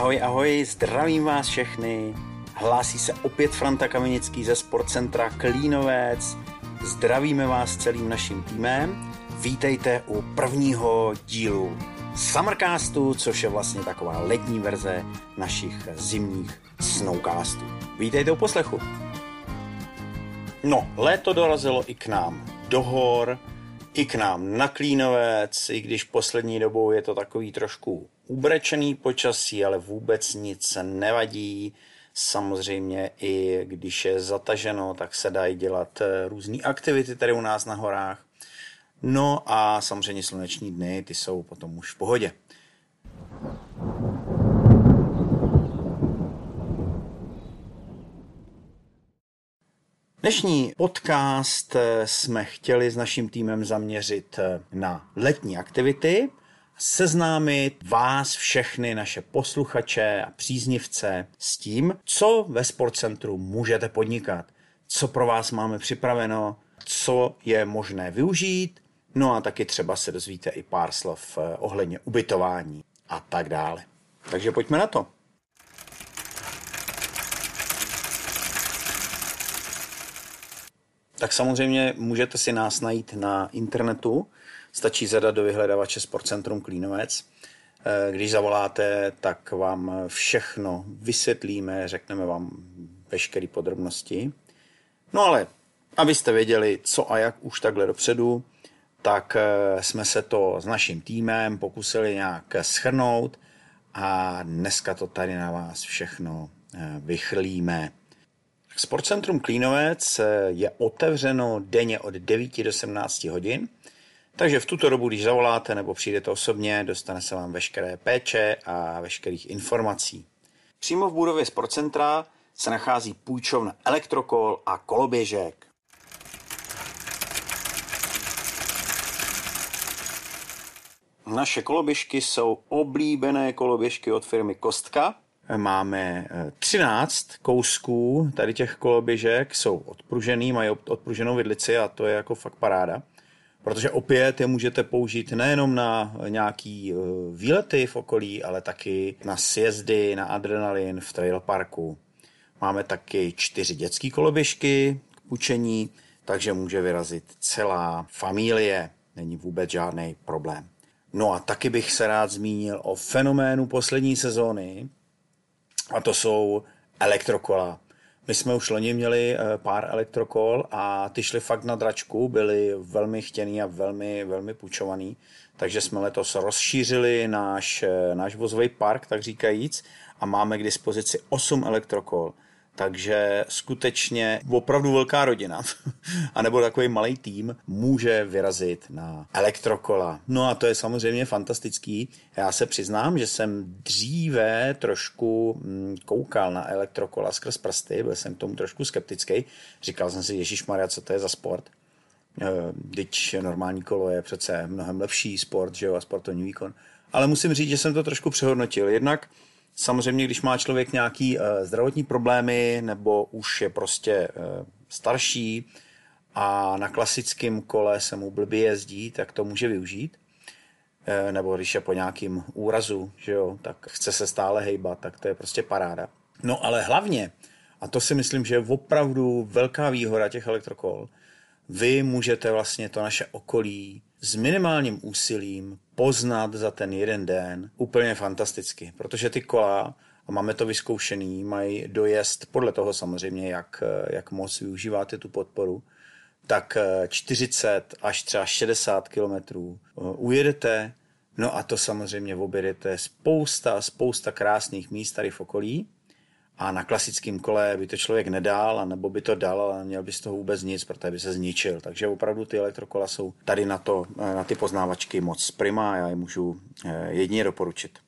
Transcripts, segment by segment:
Ahoj, ahoj, zdravím vás všechny. Hlásí se opět Franta Kamenický ze Sportcentra Klínovec. Zdravíme vás celým naším týmem. Vítejte u prvního dílu Summercastu, což je vlastně taková letní verze našich zimních snowcastů. Vítejte u poslechu. No, léto dorazilo i k nám do hor, i k nám na Klínovec, i když poslední dobou je to takový trošku ubrečený počasí, ale vůbec nic nevadí. Samozřejmě i když je zataženo, tak se dají dělat eh, různé aktivity tady u nás na horách. No a samozřejmě sluneční dny, ty jsou potom už v pohodě. Dnešní podcast eh, jsme chtěli s naším týmem zaměřit eh, na letní aktivity, seznámit vás všechny, naše posluchače a příznivce s tím, co ve Sportcentru můžete podnikat, co pro vás máme připraveno, co je možné využít, no a taky třeba se dozvíte i pár slov eh, ohledně ubytování a tak dále. Takže pojďme na to. Tak samozřejmě můžete si nás najít na internetu, stačí zadat do vyhledavače Sportcentrum Klínovec. Eh, když zavoláte, tak vám všechno vysvětlíme, řekneme vám veškeré podrobnosti. No ale, abyste věděli, co a jak už takhle dopředu, tak eh, jsme se to s naším týmem pokusili nějak schrnout a dneska to tady na vás všechno eh, vychlíme. Sportcentrum Klínovec je otevřeno denně od 9 do 17 hodin, takže v tuto dobu, když zavoláte nebo přijdete osobně, dostane se vám veškeré péče a veškerých informací. Přímo v budově Sportcentra se nachází půjčovna elektrokol a koloběžek. Naše koloběžky jsou oblíbené koloběžky od firmy Kostka, máme 13 eh, kousků tady těch koloběžek, jsou odpružený, mají odpruženou vidlici a to je jako fakt paráda. Protože opět je můžete použít nejenom na nějaký eh, výlety v okolí, ale taky na sjezdy, na adrenalin v trail parku. Máme taky čtyři dětské koloběžky k půjčení, takže může vyrazit celá familie. Není vůbec žádný problém. No a taky bych se rád zmínil o fenoménu poslední sezóny, a to jsou elektrokola. My jsme už loni měli eh, pár elektrokol a ty šly fakt na dračku, byly velmi chtěný a velmi, velmi půjčovaný. Takže jsme letos rozšířili náš, eh, náš vozový park, tak říkajíc, a máme k dispozici 8 elektrokol takže skutečně opravdu velká rodina, anebo takový malý tým, může vyrazit na elektrokola. No a to je samozřejmě fantastický. Já se přiznám, že jsem dříve trošku mm, koukal na elektrokola skrz prsty, byl jsem k tomu trošku skeptický. Říkal jsem si, Ježíš Maria, co to je za sport? Teď eh, normální kolo je přece mnohem lepší sport, že jo, a sportovní výkon. Ale musím říct, že jsem to trošku přehodnotil. Jednak Samozřejmě, když má člověk nějaký uh, zdravotní problémy nebo už je prostě uh, starší a na klasickém kole se mu blbě jezdí, tak to může využít. Uh, nebo když je po nějakým úrazu, že jo, tak chce se stále hejbat, tak to je prostě paráda. No ale hlavně, a to si myslím, že je opravdu velká výhoda těch elektrokol, vy můžete vlastně to naše okolí s minimálním úsilím poznat za ten jeden den úplně fantasticky, protože ty kola, a máme to vyzkoušený, mají dojezd podle toho samozřejmě, jak, jak moc využíváte tu podporu, tak 40 až třeba 60 kilometrů eh, ujedete, no a to samozřejmě objedete spousta, spousta krásných míst tady v okolí, a na klasickém kole by to člověk nedal, nebo by to dal, ale neměl by z toho vůbec nic, protože by se zničil. Takže opravdu ty elektrokola jsou tady na, to, eh, na ty poznávačky moc prima já je můžu eh, jedině doporučit.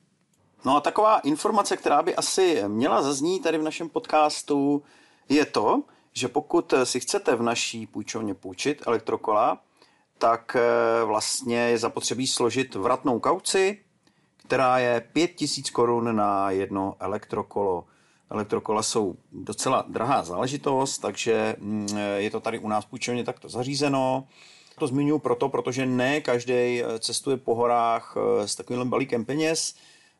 No a taková informace, která by asi měla zaznít tady v našem podcastu, je to, že pokud si chcete v naší půjčovně půjčit elektrokola, tak eh, vlastně je zapotřebí složit vratnou kauci, která je 5000 korun na jedno elektrokolo. Elektrokola jsou docela drahá záležitost, takže mm, je to tady u nás půjčovně takto zařízeno. To zmiňuji proto, protože ne každý cestuje po horách eh, s takovým balíkem peněz.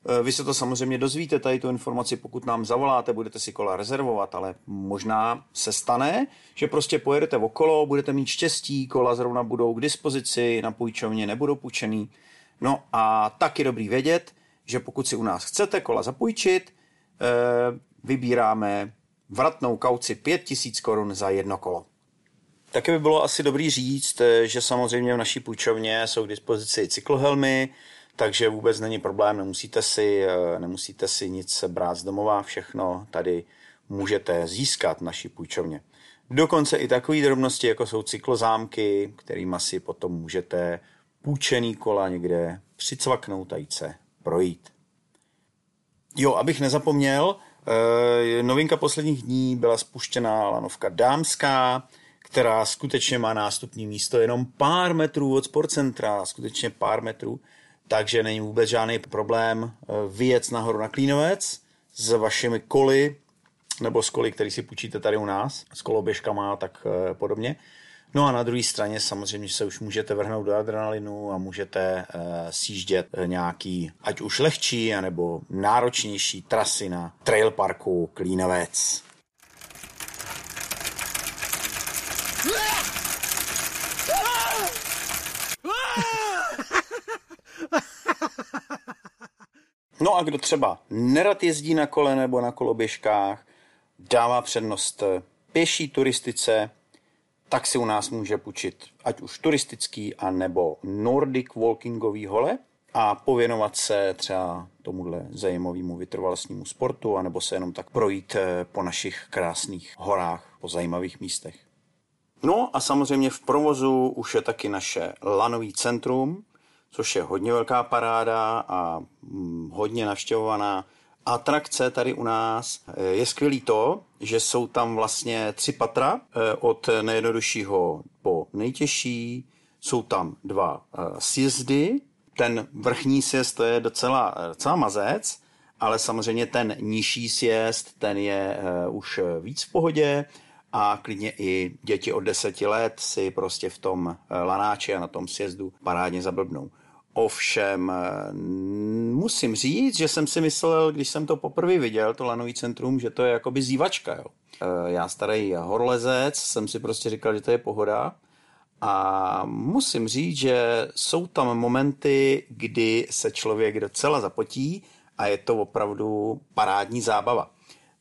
Eh, vy se to samozřejmě dozvíte, tady tu informaci, pokud nám zavoláte, budete si kola rezervovat, ale možná se stane, že prostě pojedete okolo, budete mít štěstí, kola zrovna budou k dispozici, na půjčovně nebudou půjčený. No a taky dobrý vědět, že pokud si u nás chcete kola zapůjčit, eh, vybíráme vratnou kauci 5000 korun za jedno kolo. Taky by bylo asi dobrý říct, eh, že samozřejmě v naší půjčovně jsou k dispozici cyklohelmy, takže vůbec není problém, nemusíte si, eh, nemusíte si nic brát z domova, všechno tady můžete získat v naší půjčovně. Dokonce i takové drobnosti, jako jsou cyklozámky, kterými si potom můžete půjčený kola někde přicvaknout a jít se projít. Jo, abych nezapomněl, eh, novinka posledních dní byla spuštěná lanovka dámská, která skutečně má nástupní místo jenom pár metrů od sportcentra, skutečně pár metrů takže není vůbec žádný problém eh, vyjet nahoru na Klínovec s vašimi koly, nebo s koly, který si půjčíte tady u nás, s koloběžkama a tak eh, podobně. No a na druhé straně samozřejmě se už můžete vrhnout do adrenalinu a můžete uh, sjíždět nějaký, ať už lehčí, anebo náročnější trasy na trail parku Klínovec. No a kdo třeba nerad jezdí na kole nebo na koloběžkách, dává přednost pěší turistice, tak si u nás může půjčit ať už turistický, a nebo Nordic walkingový hole a pověnovat se třeba tomuhle zajímavému vytrvalostnímu sportu, anebo se jenom tak projít eh, po našich krásných horách, po zajímavých místech. No a samozřejmě v provozu už je taky naše lanový centrum, což je hodně velká paráda a mm, hodně navštěvovaná atrakce tady u nás. Eh, je skvělý to, že jsou tam vlastně tři patra eh, od nejjednoduššího po nejtěžší. Jsou tam dva eh, sjezdy. Ten vrchní sjezd to je docela, docela mazec, ale samozřejmě ten nižší sjezd, ten je už víc v pohodě a klidně i děti od deseti let si prostě v tom lanáči a na tom sjezdu parádně zablbnou. Ovšem musím říct, že jsem si myslel, když jsem to poprvé viděl, to lanový centrum, že to je jakoby zývačka. Jo. E, já starý horlezec jsem si prostě říkal, že to je pohoda. A musím říct, že jsou tam momenty, kdy se člověk docela zapotí a je to opravdu parádní zábava.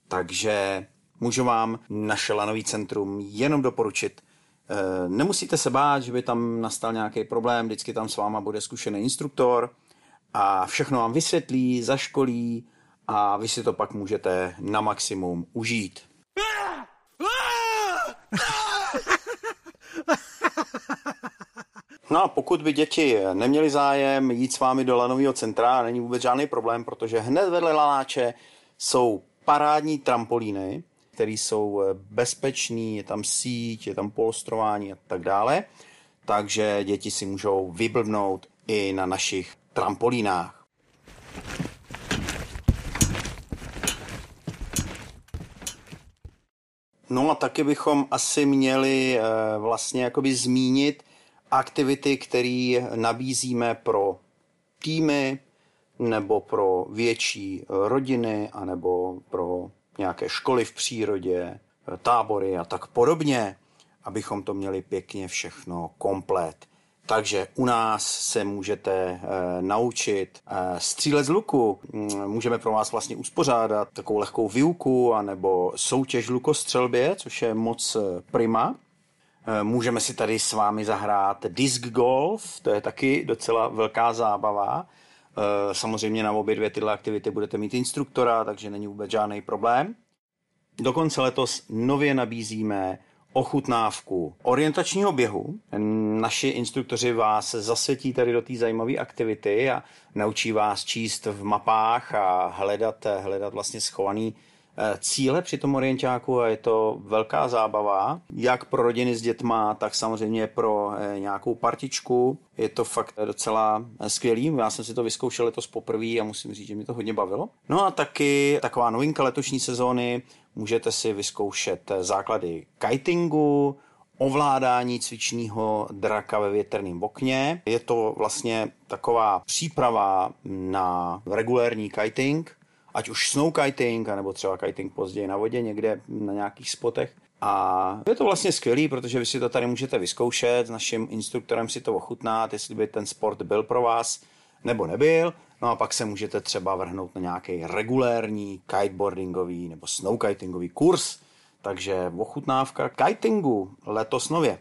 Takže můžu vám naše lanový centrum jenom doporučit. Eh, nemusíte se bát, že by tam nastal nějaký problém, vždycky tam s váma bude zkušený instruktor a všechno vám vysvětlí, zaškolí a vy si to pak můžete na maximum užít. No a pokud by děti neměly zájem jít s vámi do lanového centra, není vůbec žádný problém, protože hned vedle lanáče jsou parádní trampolíny, které jsou eh, bezpečný, je tam síť, je tam polstrování a tak dále. Takže děti si můžou vyblbnout i na našich trampolínách. No a taky bychom asi měli eh, vlastně jakoby zmínit aktivity, které nabízíme pro týmy nebo pro větší rodiny anebo pro nějaké školy v přírodě, tábory a tak podobně, abychom to měli pěkně všechno komplet. Takže u nás se můžete e, naučit e, střílet z luku. Mm, můžeme pro vás vlastně uspořádat takovou lehkou výuku anebo soutěž lukostřelbě, což je moc eh, prima. E, můžeme si tady s vámi zahrát disc golf, to je taky docela velká zábava. Eh, samozřejmě na obě dvě tyhle aktivity budete mít instruktora, takže není vůbec žádný problém. Dokonce letos nově nabízíme ochutnávku orientačního běhu. Naši instruktoři vás zasvětí tady do té zajímavé aktivity a naučí vás číst v mapách a hledat, hledat vlastně schovaný cíle při tom orientáku a je to velká zábava, jak pro rodiny s dětma, tak samozřejmě pro eh, nějakou partičku. Je to fakt docela eh, skvělý. Já jsem si to vyzkoušel letos poprvé a musím říct, že mi to hodně bavilo. No a taky taková novinka letošní sezóny, můžete si vyzkoušet základy kitingu, ovládání cvičního draka ve větrném okně. Je to vlastně taková příprava na regulérní kiting, ať už snow kiting, nebo třeba kiting později na vodě někde na nějakých spotech. A je to vlastně skvělý, protože vy si to tady můžete vyzkoušet, s naším instruktorem si to ochutnat, jestli by ten sport byl pro vás nebo nebyl. No a pak se můžete třeba vrhnout na nějaký regulérní kiteboardingový nebo snowkitingový kurz. Takže ochutnávka kitingu letos nově.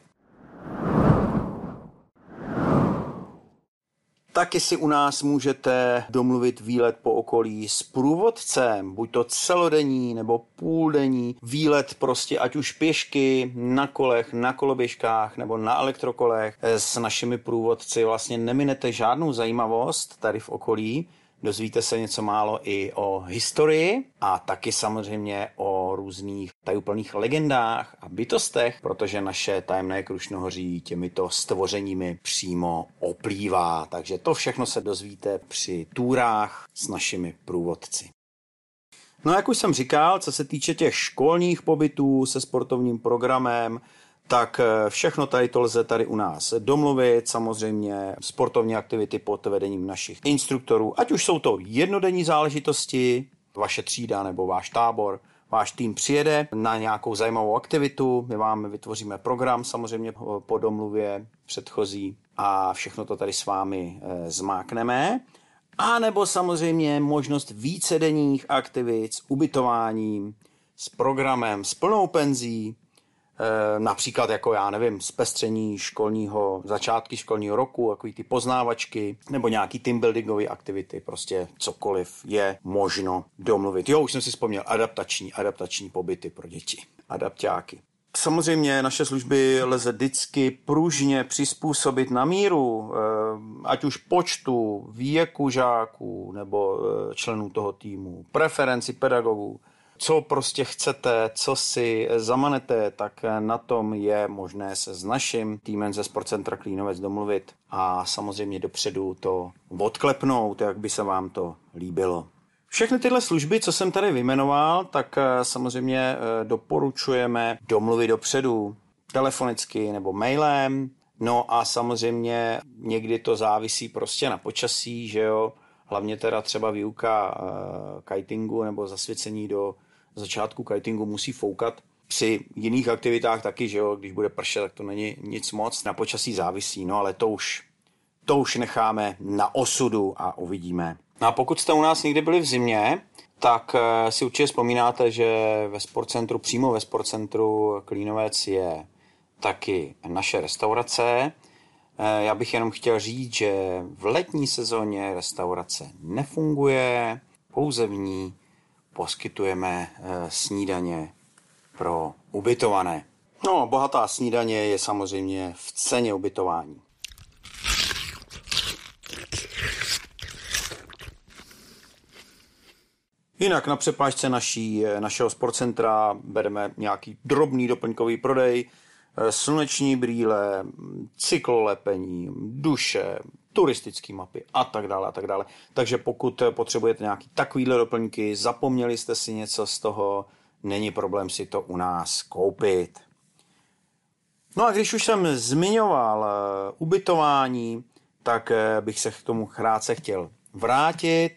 Taky si u nás můžete domluvit výlet po okolí s průvodcem, buď to celodenní nebo půldenní výlet prostě ať už pěšky, na kolech, na koloběžkách nebo na elektrokolech. S našimi průvodci vlastně neminete žádnou zajímavost tady v okolí. Dozvíte se něco málo i o historii a taky samozřejmě o různých tajuplných legendách a bytostech, protože naše tajemné krušnohoří těmito stvořeními přímo oplývá. Takže to všechno se dozvíte při túrách s našimi průvodci. No jak už jsem říkal, co se týče těch školních pobytů se sportovním programem, tak eh, všechno tady to lze tady u nás domluvit, samozřejmě sportovní aktivity pod vedením našich instruktorů, ať už jsou to jednodenní záležitosti, vaše třída nebo váš tábor, váš tým přijede na nějakou zajímavou aktivitu, my vám vytvoříme program samozřejmě po domluvě předchozí a všechno to tady s vámi eh, zmákneme. A nebo samozřejmě možnost vícedenních aktivit s ubytováním, s programem, s plnou penzí, Eh, například jako já nevím, zpestření školního, začátky školního roku, jako ty poznávačky, nebo nějaký team buildingové aktivity, prostě cokoliv je možno domluvit. Jo, už jsem si vzpomněl, adaptační, adaptační pobyty pro děti, adaptáky. Samozřejmě naše služby lze vždycky pružně přizpůsobit na míru, eh, ať už počtu, věku žáků nebo eh, členů toho týmu, preferenci pedagogů, co prostě chcete, co si zamanete, tak na tom je možné se s naším týmem ze Sportcentra Klínovec domluvit a samozřejmě dopředu to odklepnout, jak by se vám to líbilo. Všechny tyhle služby, co jsem tady vyjmenoval, tak eh, samozřejmě eh, doporučujeme domluvit dopředu telefonicky nebo mailem. No a samozřejmě někdy to závisí prostě na počasí, že jo. Hlavně teda třeba výuka uh, kitingu nebo zasvěcení do začátku kitingu musí foukat. Při jiných aktivitách taky, že jo, když bude pršet, tak to není nic moc. Na počasí závisí, no ale to už, to už necháme na osudu a uvidíme. No a pokud jste u nás někdy byli v zimě, tak eh, si určitě vzpomínáte, že ve sportcentru, přímo ve sportcentru Klínovec je taky naše restaurace. Eh, já bych jenom chtěl říct, že v letní sezóně restaurace nefunguje, pouze v ní poskytujeme eh, snídaně pro ubytované. No, bohatá snídaně je samozřejmě v ceně ubytování. Jinak na přepážce naší, eh, našeho sportcentra bereme nějaký drobný doplňkový prodej, eh, sluneční brýle, cyklolepení, duše, turistické mapy a tak dále a tak dále. Takže pokud potřebujete nějaký takovýhle doplňky, zapomněli jste si něco z toho, není problém si to u nás koupit. No a když už jsem zmiňoval eh, ubytování, tak eh, bych se k tomu krátce chtěl vrátit.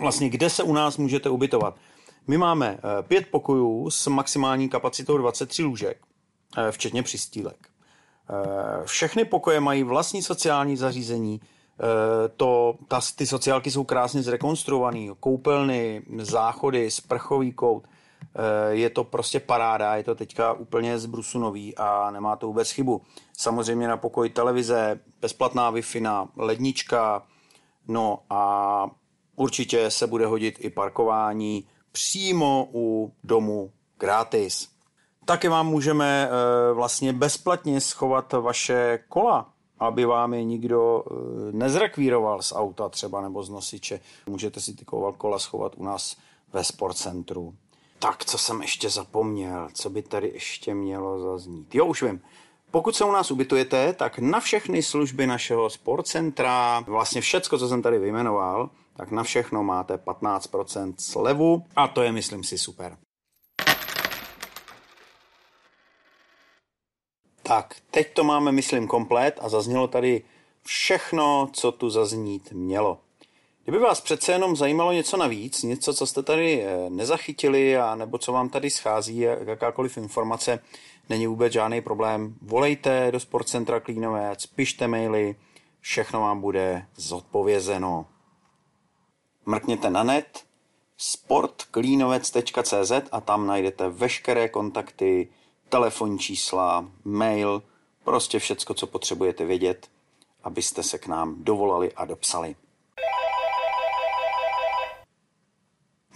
Vlastně, kde se u nás můžete ubytovat? My máme eh, pět pokojů s maximální kapacitou 23 lůžek, včetně přistílek. Eh, všechny pokoje mají vlastní sociální zařízení, eh, to, ta, ty sociálky jsou krásně zrekonstruované, koupelny, záchody, sprchový kout, eh, je to prostě paráda, je to teďka úplně z brusu nový a nemá to vůbec chybu. Samozřejmě na pokoji televize, bezplatná Wi-Fi, lednička, no a určitě se bude hodit i parkování přímo u domu gratis. Taky vám můžeme eh, vlastně bezplatně schovat vaše kola, aby vám je nikdo eh, nezrekvíroval z auta třeba nebo z nosiče. Můžete si ty kola schovat u nás ve sportcentru. Tak, co jsem ještě zapomněl, co by tady ještě mělo zaznít. Jo, už vím. Pokud se u nás ubytujete, tak na všechny služby našeho sportcentra, vlastně všecko, co jsem tady vyjmenoval, tak na všechno máte 15% slevu a to je, myslím si, super. Tak, teď to máme, myslím, komplet a zaznělo tady všechno, co tu zaznít mělo. Kdyby vás přece jenom zajímalo něco navíc, něco, co jste tady eh, nezachytili, a nebo co vám tady schází, jakákoliv informace, není vůbec žádný problém. Volejte do Sportcentra Klínovec, pište maily, všechno vám bude zodpovězeno. Mrkněte na net sportklínovec.cz a tam najdete veškeré kontakty, telefonní čísla, mail, prostě všecko, co potřebujete vědět, abyste se k nám dovolali a dopsali.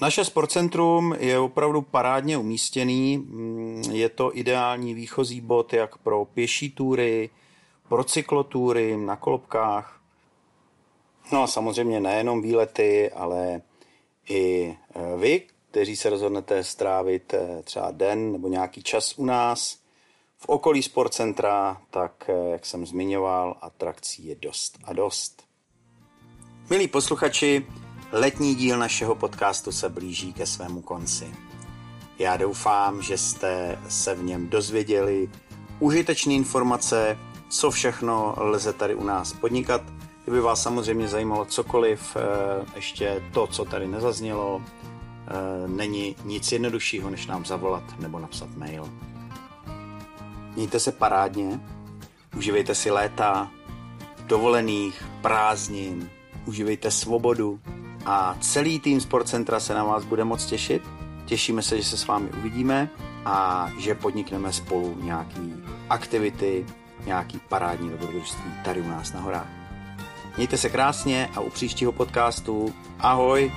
Naše sportcentrum je opravdu parádně umístěný. Je to ideální výchozí bod jak pro pěší túry, pro cyklotúry na kolobkách. No a samozřejmě nejenom výlety, ale i e, vy, kteří se rozhodnete strávit e, třeba den nebo nějaký čas u nás v okolí sportcentra, tak e, jak jsem zmiňoval, atrakcí je dost a dost. Milí posluchači, letní díl našeho podcastu se blíží ke svému konci. Já doufám, že jste se v něm dozvěděli užitečné informace, co všechno lze tady u nás podnikat. Kdyby vás samozřejmě zajímalo cokoliv, eh, ještě to, co tady nezaznělo, eh, není nic jednoduššího, než nám zavolat nebo napsat mail. Mějte se parádně, uživejte si léta, dovolených, prázdnin, uživejte svobodu a celý tým Sportcentra se na vás bude moc těšit. Těšíme se, že se s vámi uvidíme a že podnikneme spolu nějaký aktivity, nějaký parádní dobrodružství tady u nás na horách. Mějte se krásně a u příštího podcastu ahoj!